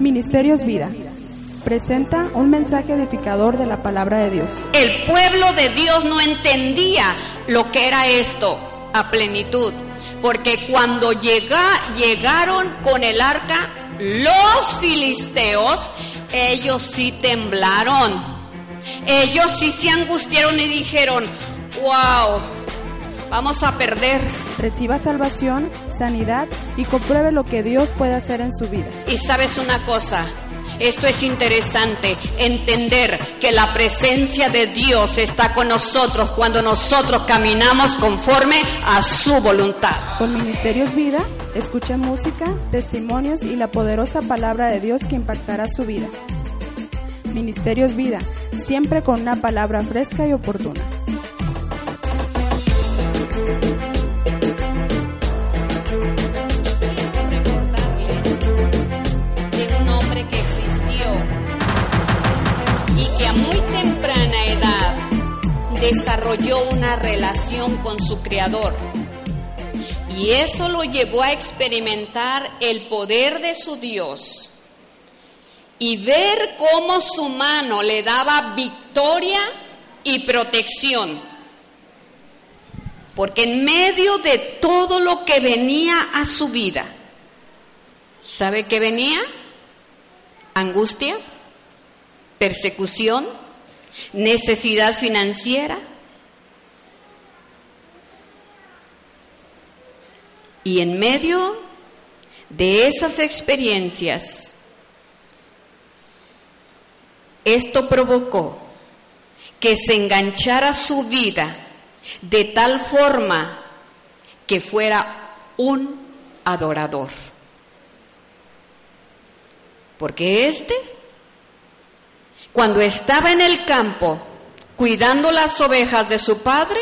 Ministerios Vida presenta un mensaje edificador de la palabra de Dios. El pueblo de Dios no entendía lo que era esto a plenitud, porque cuando llega, llegaron con el arca los filisteos, ellos sí temblaron, ellos sí se angustiaron y dijeron, wow, vamos a perder. Reciba salvación, sanidad y compruebe lo que Dios puede hacer en su vida. Y sabes una cosa, esto es interesante, entender que la presencia de Dios está con nosotros cuando nosotros caminamos conforme a su voluntad. Con Ministerios Vida, escuche música, testimonios y la poderosa palabra de Dios que impactará su vida. Ministerios Vida, siempre con una palabra fresca y oportuna. Una relación con su creador. Y eso lo llevó a experimentar el poder de su Dios y ver cómo su mano le daba victoria y protección. Porque en medio de todo lo que venía a su vida, ¿sabe qué venía? Angustia, persecución, necesidad financiera. Y en medio de esas experiencias, esto provocó que se enganchara su vida de tal forma que fuera un adorador. Porque este, cuando estaba en el campo cuidando las ovejas de su padre,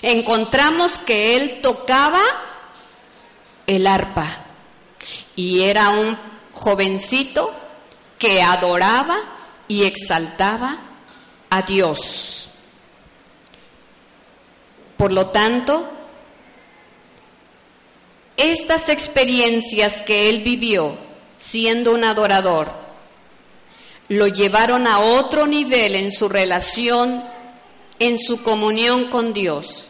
encontramos que él tocaba el arpa y era un jovencito que adoraba y exaltaba a Dios. Por lo tanto, estas experiencias que él vivió siendo un adorador lo llevaron a otro nivel en su relación, en su comunión con Dios.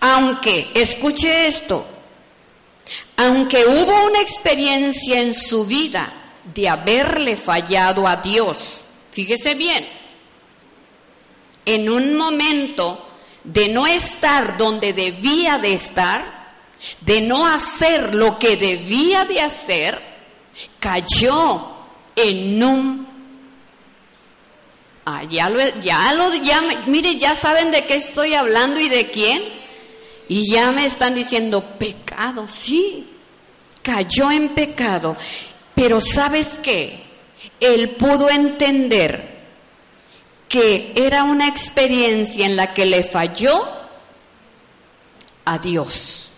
Aunque, escuche esto, aunque hubo una experiencia en su vida de haberle fallado a Dios, fíjese bien, en un momento de no estar donde debía de estar, de no hacer lo que debía de hacer, cayó en un... Ah, ya lo, ya ya, mire, ya saben de qué estoy hablando y de quién. Y ya me están diciendo pecado, sí, cayó en pecado. Pero ¿sabes qué? Él pudo entender que era una experiencia en la que le falló a Dios.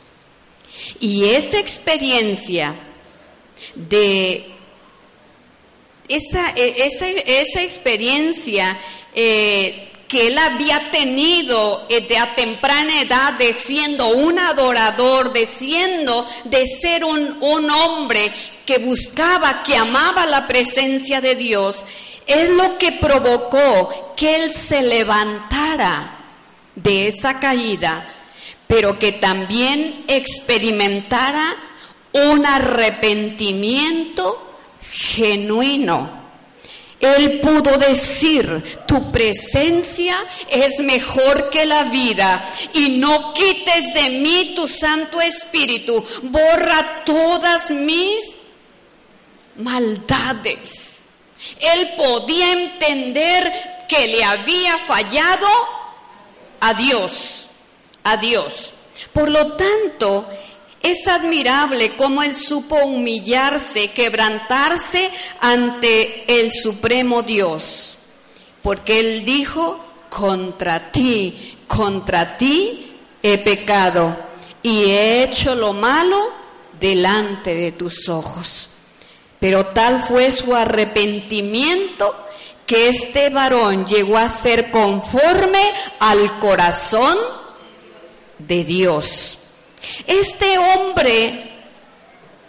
Y esa experiencia de esa, esa, esa experiencia eh, que él había tenido eh, de a temprana edad de siendo un adorador, de siendo, de ser un hombre que buscaba, que amaba la presencia de Dios, es lo que provocó que él se levantara de esa caída, pero que también experimentara un arrepentimiento genuino. Él pudo decir, tu presencia es mejor que la vida y no quites de mí tu Santo Espíritu, borra todas mis maldades. Él podía entender que le había fallado a Dios, a Dios. Por lo tanto, es admirable cómo él supo humillarse, quebrantarse ante el Supremo Dios, porque él dijo, contra ti, contra ti he pecado y he hecho lo malo delante de tus ojos. Pero tal fue su arrepentimiento que este varón llegó a ser conforme al corazón de Dios. Este hombre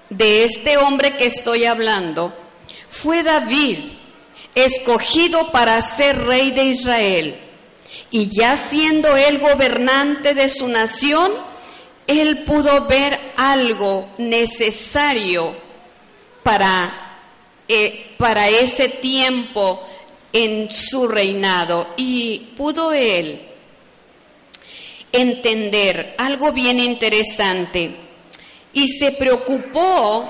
de este hombre que estoy hablando fue David, escogido para ser rey de Israel. Y ya siendo él gobernante de su nación, él pudo ver algo necesario para, eh, para ese tiempo en su reinado. Y pudo él entender algo bien interesante. Y se preocupó,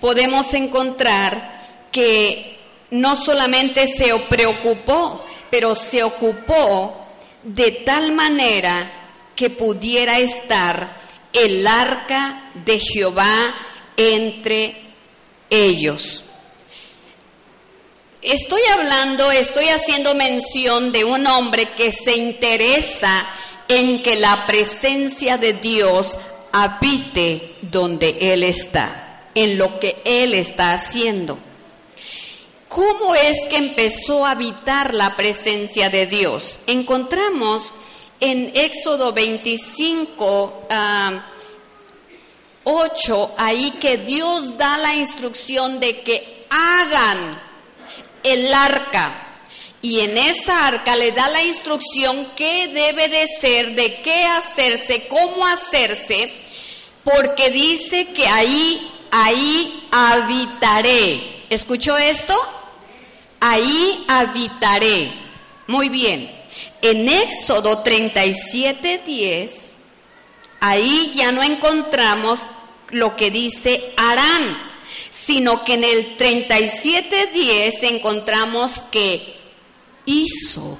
podemos encontrar que no solamente se preocupó, pero se ocupó de tal manera que pudiera estar el arca de Jehová entre ellos. Estoy hablando, estoy haciendo mención de un hombre que se interesa en que la presencia de Dios habite donde Él está, en lo que Él está haciendo. ¿Cómo es que empezó a habitar la presencia de Dios? Encontramos en Éxodo 25, 8, ahí que Dios da la instrucción de que hagan el arca y en esa arca le da la instrucción qué debe de ser, de qué hacerse, cómo hacerse, porque dice que ahí, ahí habitaré. ¿Escuchó esto? Ahí habitaré. Muy bien. En Éxodo 37, 10, ahí ya no encontramos lo que dice harán, sino que en el 37, 10 encontramos que hizo.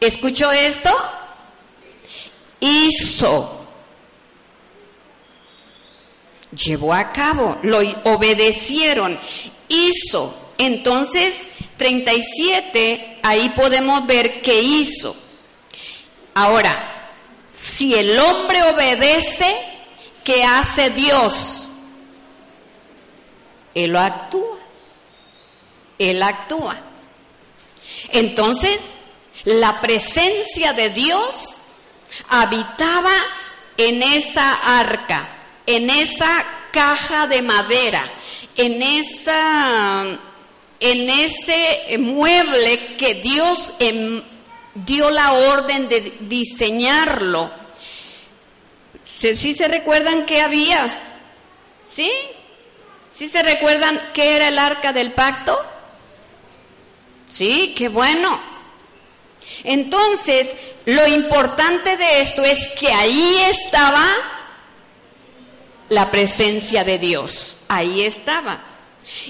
¿Escuchó esto? Hizo. Llevó a cabo, lo obedecieron, hizo. Entonces, 37, ahí podemos ver qué hizo. Ahora, si el hombre obedece, ¿qué hace Dios? Él actúa. Él actúa. Entonces, la presencia de Dios habitaba en esa arca, en esa caja de madera, en esa en ese mueble que Dios em, dio la orden de diseñarlo. ¿Sí se recuerdan qué había? ¿Sí? ¿Sí se recuerdan qué era el arca del pacto? Sí, qué bueno. Entonces, lo importante de esto es que ahí estaba la presencia de Dios. Ahí estaba.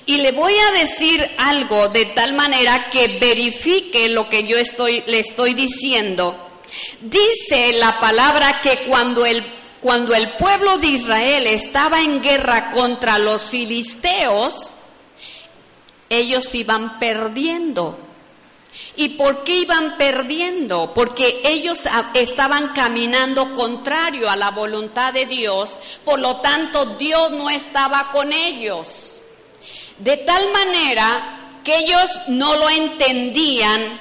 Y le voy a decir algo de tal manera que verifique lo que yo estoy, le estoy diciendo. Dice la palabra que cuando el, cuando el pueblo de Israel estaba en guerra contra los filisteos, ellos iban perdiendo. ¿Y por qué iban perdiendo? Porque ellos estaban caminando contrario a la voluntad de Dios, por lo tanto Dios no estaba con ellos. De tal manera que ellos no lo entendían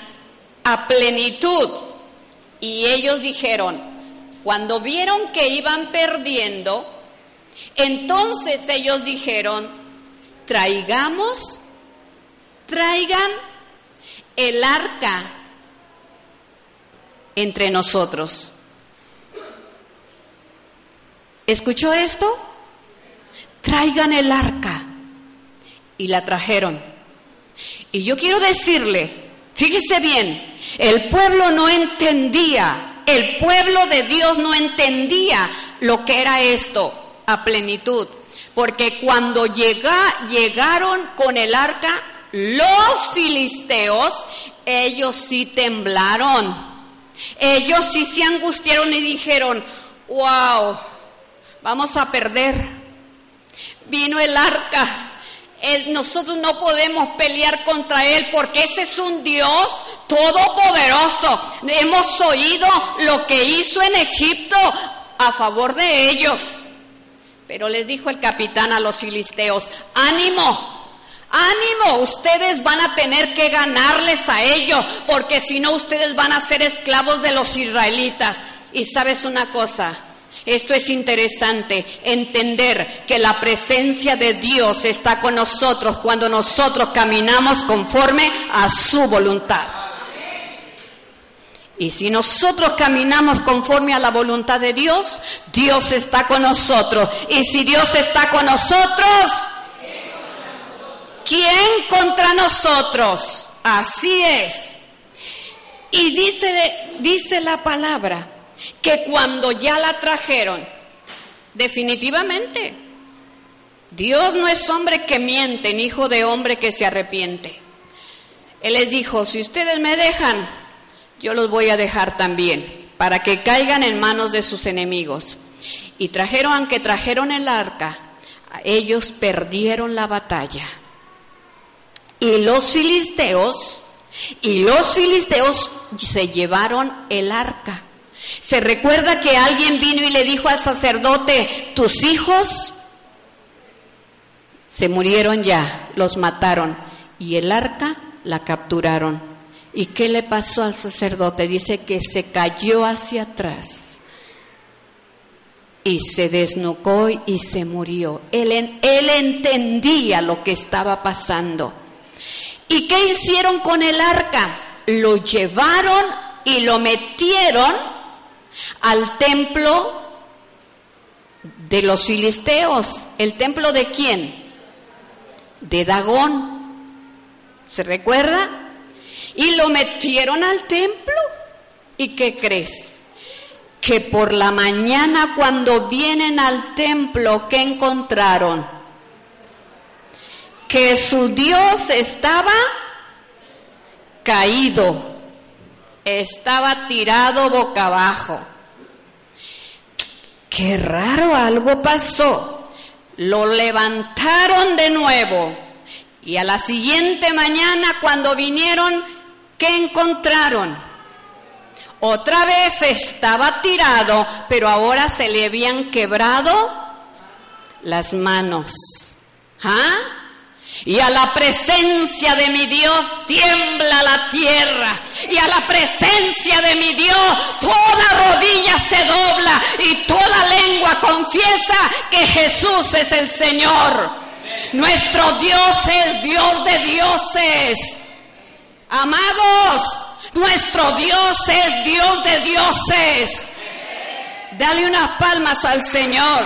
a plenitud. Y ellos dijeron, cuando vieron que iban perdiendo, entonces ellos dijeron, traigamos traigan el arca entre nosotros. ¿Escuchó esto? Traigan el arca. Y la trajeron. Y yo quiero decirle, fíjese bien, el pueblo no entendía, el pueblo de Dios no entendía lo que era esto a plenitud. Porque cuando llega, llegaron con el arca, los filisteos, ellos sí temblaron. Ellos sí se angustiaron y dijeron, wow, vamos a perder. Vino el arca. nosotros no podemos pelear contra él porque ese es un Dios todopoderoso. Hemos oído lo que hizo en Egipto a favor de ellos. Pero les dijo el capitán a los filisteos, ánimo, Ánimo, ustedes van a tener que ganarles a ellos, porque si no ustedes van a ser esclavos de los israelitas. Y sabes una cosa, Esto es interesante, entender que la presencia de Dios está con nosotros cuando nosotros caminamos conforme a su voluntad. Y si nosotros caminamos conforme a la voluntad de Dios, Dios está con nosotros. Y si Dios está con nosotros, ¿quién contra nosotros? Así es. Y dice, dice la palabra que cuando ya la trajeron, definitivamente, Dios no es hombre que miente, ni hijo de hombre que se arrepiente. Él les dijo, si ustedes me dejan, yo los voy a dejar también, para que caigan en manos de sus enemigos. Y trajeron, aunque trajeron el arca, ellos perdieron la batalla. Y los filisteos, y los filisteos se llevaron el arca. Se recuerda que alguien vino y le dijo al sacerdote, tus hijos se murieron ya, los mataron, y el arca la capturaron. ¿Y qué le pasó al sacerdote? Dice que se cayó hacia atrás y se desnucó y se murió. Él, él entendía lo que estaba pasando. ¿Y qué hicieron con el arca? Lo llevaron y lo metieron al templo de los filisteos. ¿El templo de quién? De Dagón. ¿Se recuerda? Y lo metieron al templo. ¿Y qué crees? Que por la mañana cuando vienen al templo, ¿qué encontraron? Que su Dios estaba caído, estaba tirado boca abajo. Qué raro, algo pasó. Lo levantaron de nuevo y a la siguiente mañana cuando vinieron, ¿qué encontraron? Otra vez estaba tirado, pero ahora se le habían quebrado las manos. ¿Ah? Y a la presencia de mi Dios tiembla la tierra. Y a la presencia de mi Dios toda rodilla se dobla y toda lengua confiesa que Jesús es el Señor. Nuestro Dios es Dios de dioses. Amados, nuestro Dios es Dios de dioses. Dale unas palmas al Señor.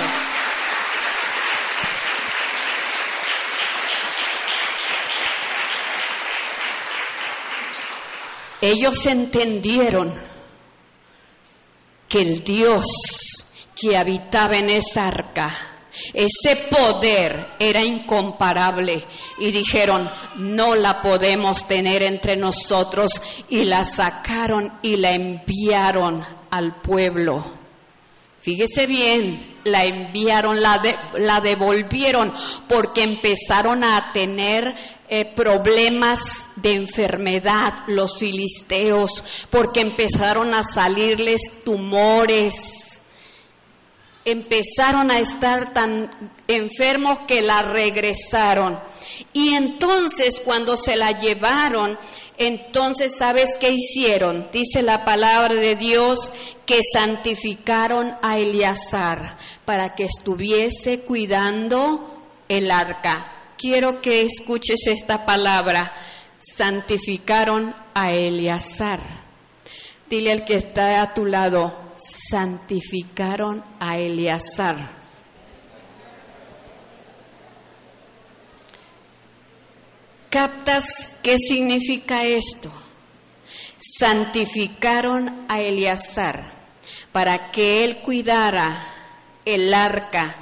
Ellos entendieron que el Dios que habitaba en esa arca, ese poder era incomparable y dijeron, no la podemos tener entre nosotros y la sacaron y la enviaron al pueblo. Fíjese bien, la enviaron, la, la devolvieron porque empezaron a tener eh, problemas de enfermedad los filisteos, porque empezaron a salirles tumores, empezaron a estar tan enfermos que la regresaron. Y entonces cuando se la llevaron, entonces ¿sabes qué hicieron? Dice la palabra de Dios que santificaron a Eleazar para que estuviese cuidando el arca quiero que escuches esta palabra. Santificaron a Eleazar. Dile al que está a tu lado, santificaron a Eleazar. ¿Captas qué significa esto? Santificaron a Eleazar para que él cuidara el arca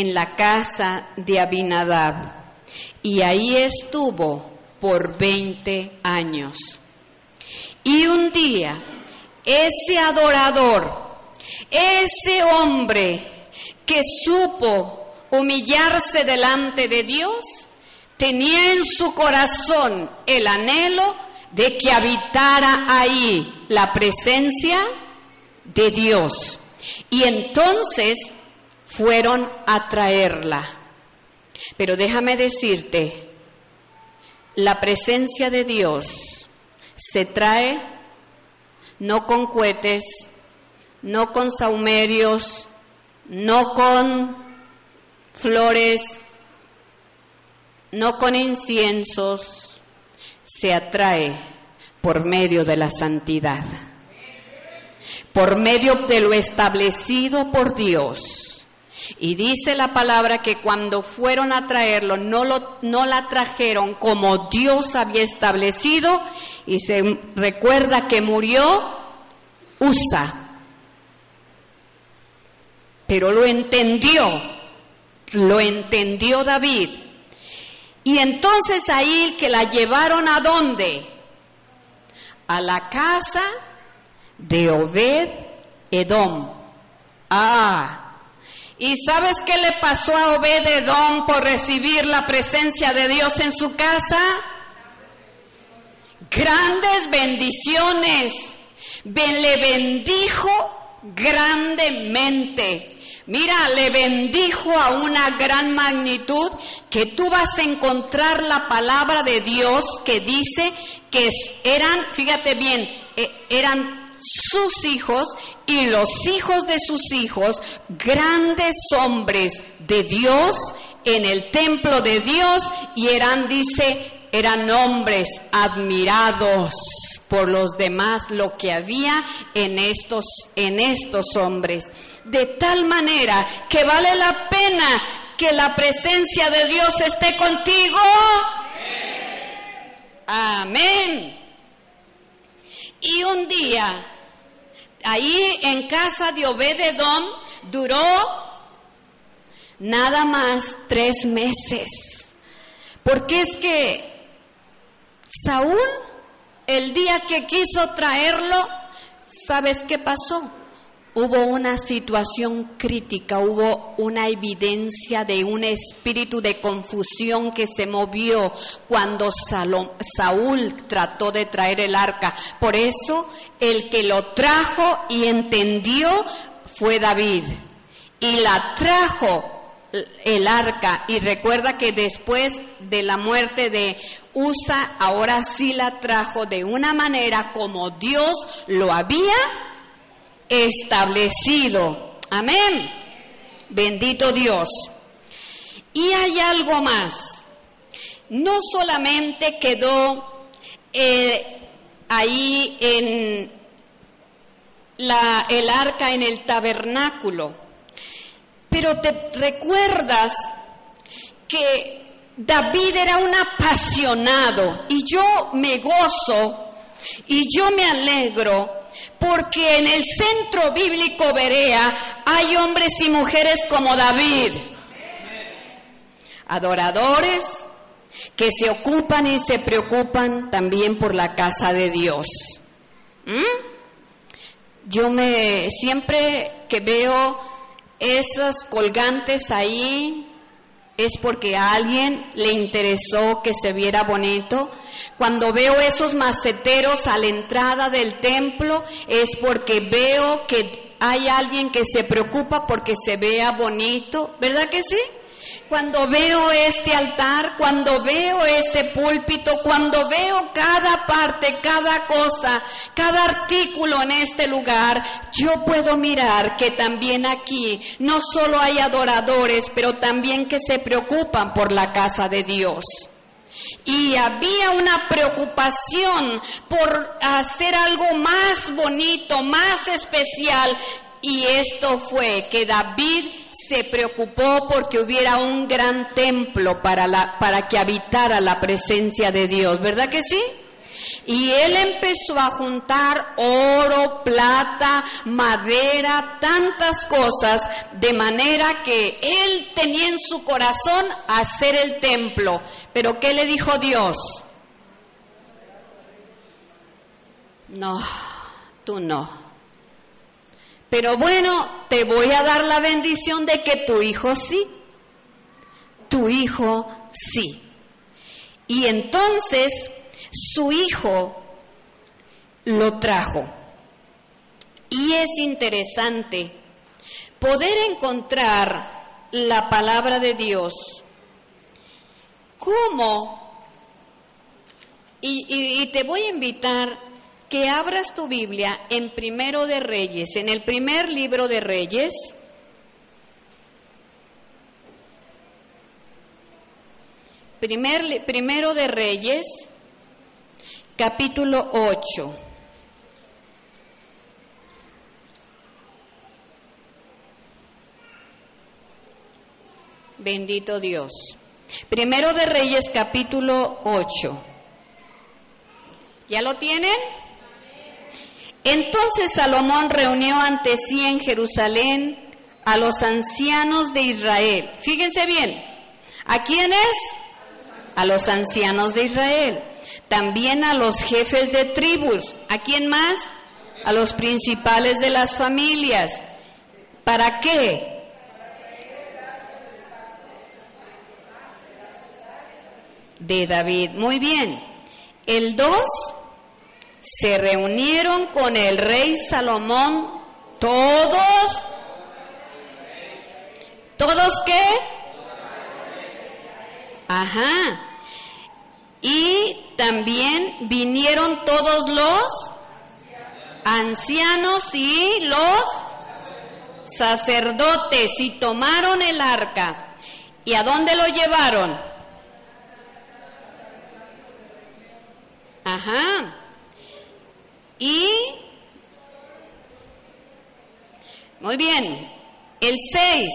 en la casa de Abinadab y ahí estuvo por 20 años. Y un día, ese adorador, ese hombre que supo humillarse delante de Dios, tenía en su corazón el anhelo de que habitara ahí la presencia de Dios. Y entonces fueron a traerla. Pero déjame decirte, la presencia de Dios se trae no con cohetes, no con saumerios, no con flores, no con inciensos, se atrae por medio de la santidad, por medio de lo establecido por Dios. Y dice la palabra que cuando fueron a traerlo, no, lo, no la trajeron como Dios había establecido, y se recuerda que murió Usa. Pero lo entendió, lo entendió David. Y entonces ahí que la llevaron a dónde? A la casa de Obed Edom. Ah, ¿Y sabes qué le pasó a Obed Edom por recibir la presencia de Dios en su casa? Grandes bendiciones. Le bendijo grandemente. Mira, le bendijo a una gran magnitud que tú vas a encontrar la palabra de Dios que dice que eran, fíjate bien, eh, eran sus hijos y los hijos de sus hijos, grandes hombres de Dios en el templo de Dios y eran, dice, eran hombres admirados por los demás lo que había en estos en estos hombres. De tal manera que vale la pena que la presencia de Dios esté contigo. Amén y un día ahí en casa de Obededom duró nada más tres meses porque es que Saúl el día que quiso traerlo, ¿sabes qué pasó? Hubo una situación crítica, hubo una evidencia de un espíritu de confusión que se movió cuando Saúl trató de traer el arca. Por eso el que lo trajo y entendió fue David. Y la trajo el arca y recuerda que después de la muerte de Usa, ahora sí la trajo de una manera como Dios lo había establecido. Amén. Bendito Dios. Y hay algo más. No solamente quedó eh, ahí en la, el arca en el tabernáculo, pero te recuerdas que David era un apasionado y yo me gozo y yo me alegro porque en el centro bíblico Berea hay hombres y mujeres como David, adoradores que se ocupan y se preocupan también por la casa de Dios. ¿Mm? Yo me siempre que veo esas colgantes ahí es porque a alguien le interesó que se viera bonito. Cuando veo esos maceteros a la entrada del templo es porque veo que hay alguien que se preocupa porque se vea bonito, ¿verdad que sí? Cuando veo este altar, cuando veo ese púlpito, cuando veo cada parte, cada cosa, cada artículo en este lugar, yo puedo mirar que también aquí no solo hay adoradores, pero también que se preocupan por la casa de Dios. Y había una preocupación por hacer algo más bonito, más especial. Y esto fue que David se preocupó porque hubiera un gran templo para, la, para que habitara la presencia de Dios, ¿verdad que sí? Y él empezó a juntar oro, plata, madera, tantas cosas, de manera que él tenía en su corazón hacer el templo. Pero ¿qué le dijo Dios? No, tú no. Pero bueno, te voy a dar la bendición de que tu hijo sí. Tu hijo sí. Y entonces su hijo lo trajo. Y es interesante poder encontrar la palabra de Dios. ¿Cómo? Y, y, te voy a invitar que abras tu Biblia en Primero de Reyes, en el primer libro de Reyes. Primer, primero de Reyes, capítulo 8. Bendito Dios. Primero de Reyes capítulo 8. ¿Ya lo tienen? Entonces Salomón reunió ante sí en Jerusalén a los ancianos de Israel. Fíjense bien, ¿a quiénes? A los ancianos de Israel. También a los jefes de tribus. ¿A quién más? A los principales de las familias. ¿Para qué? de David. Muy bien. El 2, se reunieron con el rey Salomón todos. ¿Todos qué? Ajá. Y también vinieron todos los ancianos y los sacerdotes y tomaron el arca. ¿Y a dónde lo llevaron? Ajá. Y, muy bien, el 6.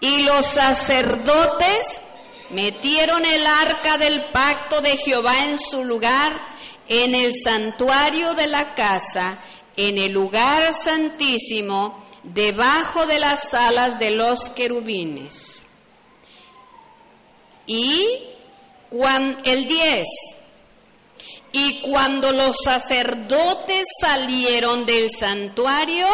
Y los sacerdotes metieron el arca del pacto de Jehová en su lugar, en el santuario de la casa, en el lugar santísimo, debajo de las alas de los querubines. Y el 10. Y cuando los sacerdotes salieron del santuario,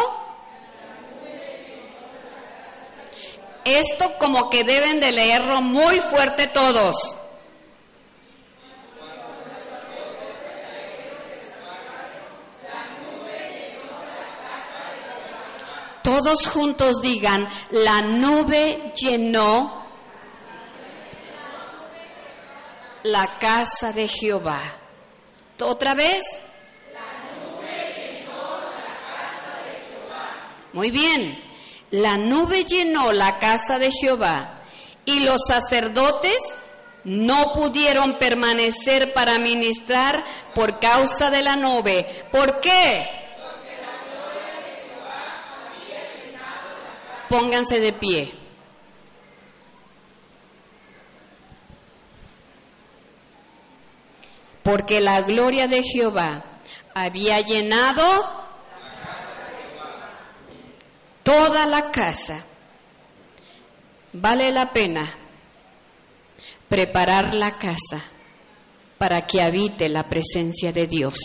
esto como que deben de leerlo muy fuerte todos. Todos juntos digan, la nube llenó la casa de Jehová. ¿Otra vez? La nube llenó la casa de Jehová. Muy bien. La nube llenó la casa de Jehová y los sacerdotes no pudieron permanecer para ministrar por causa de la nube. ¿Por qué? Porque la gloria de Jehová había llenado. Pónganse de pie. Porque la gloria de Jehová había llenado toda la casa. Vale la pena preparar la casa para que habite la presencia de Dios.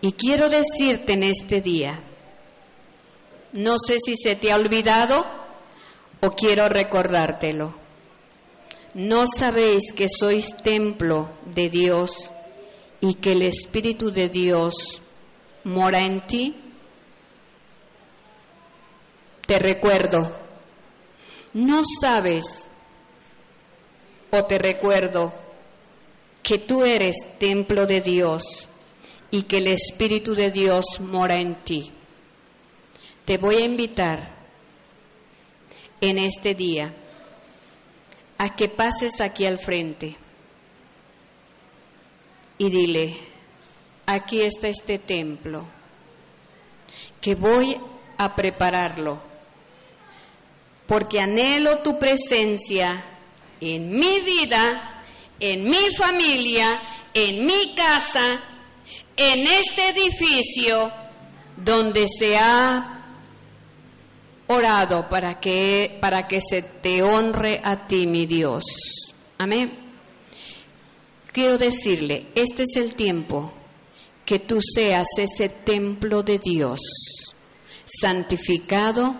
Y quiero decirte en este día, no sé si se te ha olvidado o quiero recordártelo ¿No sabéis que sois templo de Dios y que el Espíritu de Dios mora en ti? Te recuerdo, ¿no sabes o te recuerdo que tú eres templo de Dios y que el Espíritu de Dios mora en ti? Te voy a invitar en este día a que pases aquí al frente y dile, aquí está este templo, que voy a prepararlo, porque anhelo tu presencia en mi vida, en mi familia, en mi casa, en este edificio donde se ha orado para que, para que se te honre a ti, mi Dios. Amén. Quiero decirle, este es el tiempo que tú seas ese templo de Dios, santificado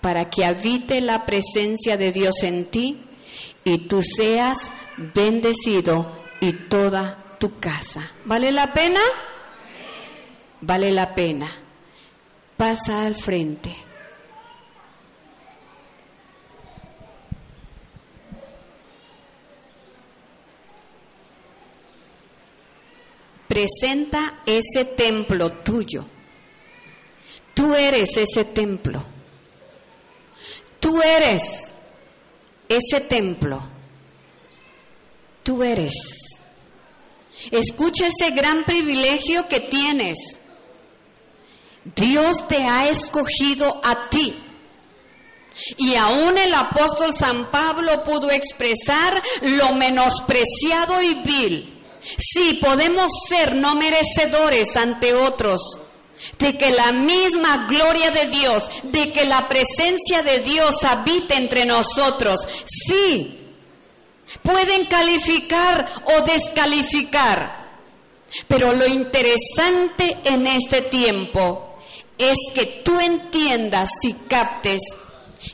para que habite la presencia de Dios en ti y tú seas bendecido y toda tu casa. ¿Vale la pena? Vale la pena. Pasa al frente. Representa ese templo tuyo. Tú eres ese templo. Tú eres ese templo. Tú eres. Escucha ese gran privilegio que tienes. Dios te ha escogido a ti. Y aún el apóstol San Pablo pudo expresar lo menospreciado y vil. Sí, podemos ser no merecedores ante otros, de que la misma gloria de Dios, de que la presencia de Dios habite entre nosotros. Sí, pueden calificar o descalificar. Pero lo interesante en este tiempo es que tú entiendas y captes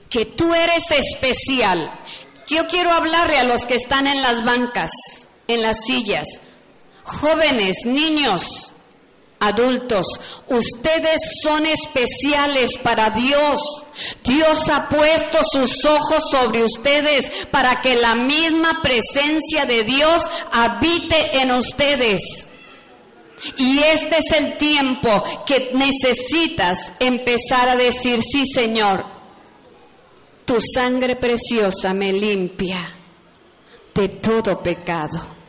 que tú eres especial. Yo quiero hablarle a los que están en las bancas, en las sillas, jóvenes, niños, adultos, ustedes son especiales para Dios. Dios ha puesto sus ojos sobre ustedes para que la misma presencia de Dios habite en ustedes. Y este es el tiempo que necesitas empezar a decir, sí Señor, tu sangre preciosa me limpia de todo pecado.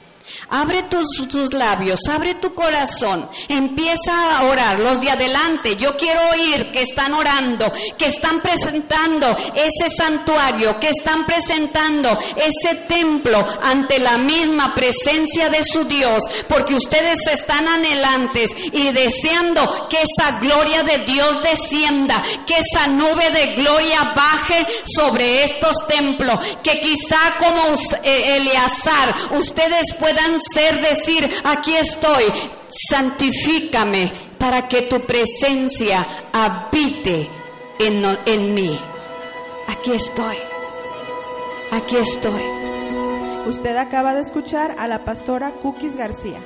Abre tus, labios, abre tu corazón, empieza a orar. Los de adelante, yo quiero oír que están orando, que están presentando ese santuario, que están presentando ese templo ante la misma presencia de su Dios, porque ustedes están anhelantes y deseando que esa gloria de Dios descienda, que esa nube de gloria baje sobre estos templos, que quizá como eh, Eleazar ustedes puedan ser decir, aquí estoy, santifícame para que tu presencia habite en, en mí. Aquí estoy, aquí estoy. Usted acaba de escuchar a la pastora Cookies García.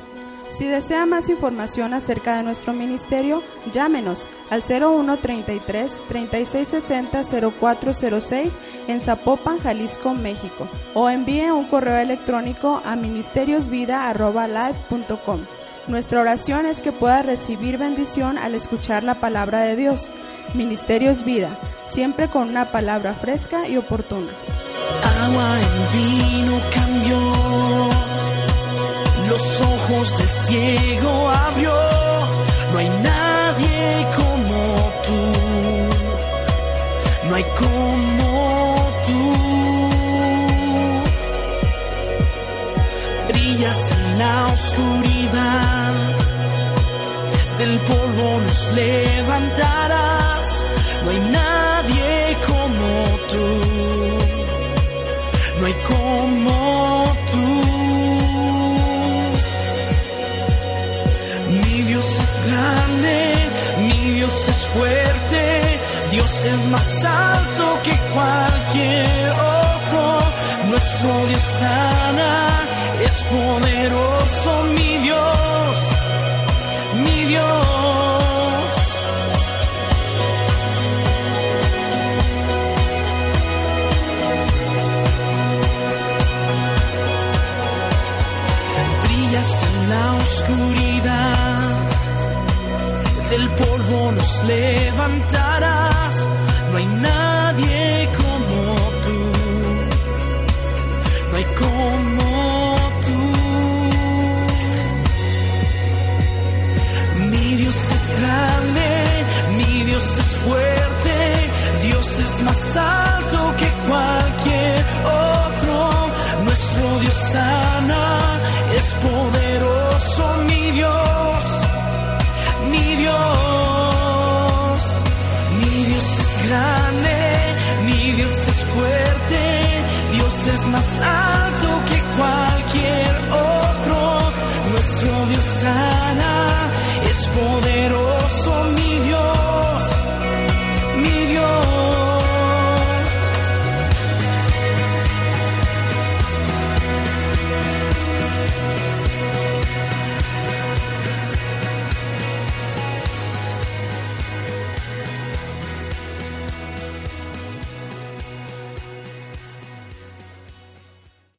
Si desea más información acerca de nuestro ministerio, llámenos al 0133 3660 0406 en Zapopan, Jalisco, México, o envíe un correo electrónico a ministeriosvida@live.com. Nuestra oración es que pueda recibir bendición al escuchar la palabra de Dios. Ministerios Vida, siempre con una palabra fresca y oportuna. Agua en vino cambió los ojos del ciego abrió. No hay nadie como tú. No hay como tú. Brillas en la oscuridad. Del polvo nos levantarás.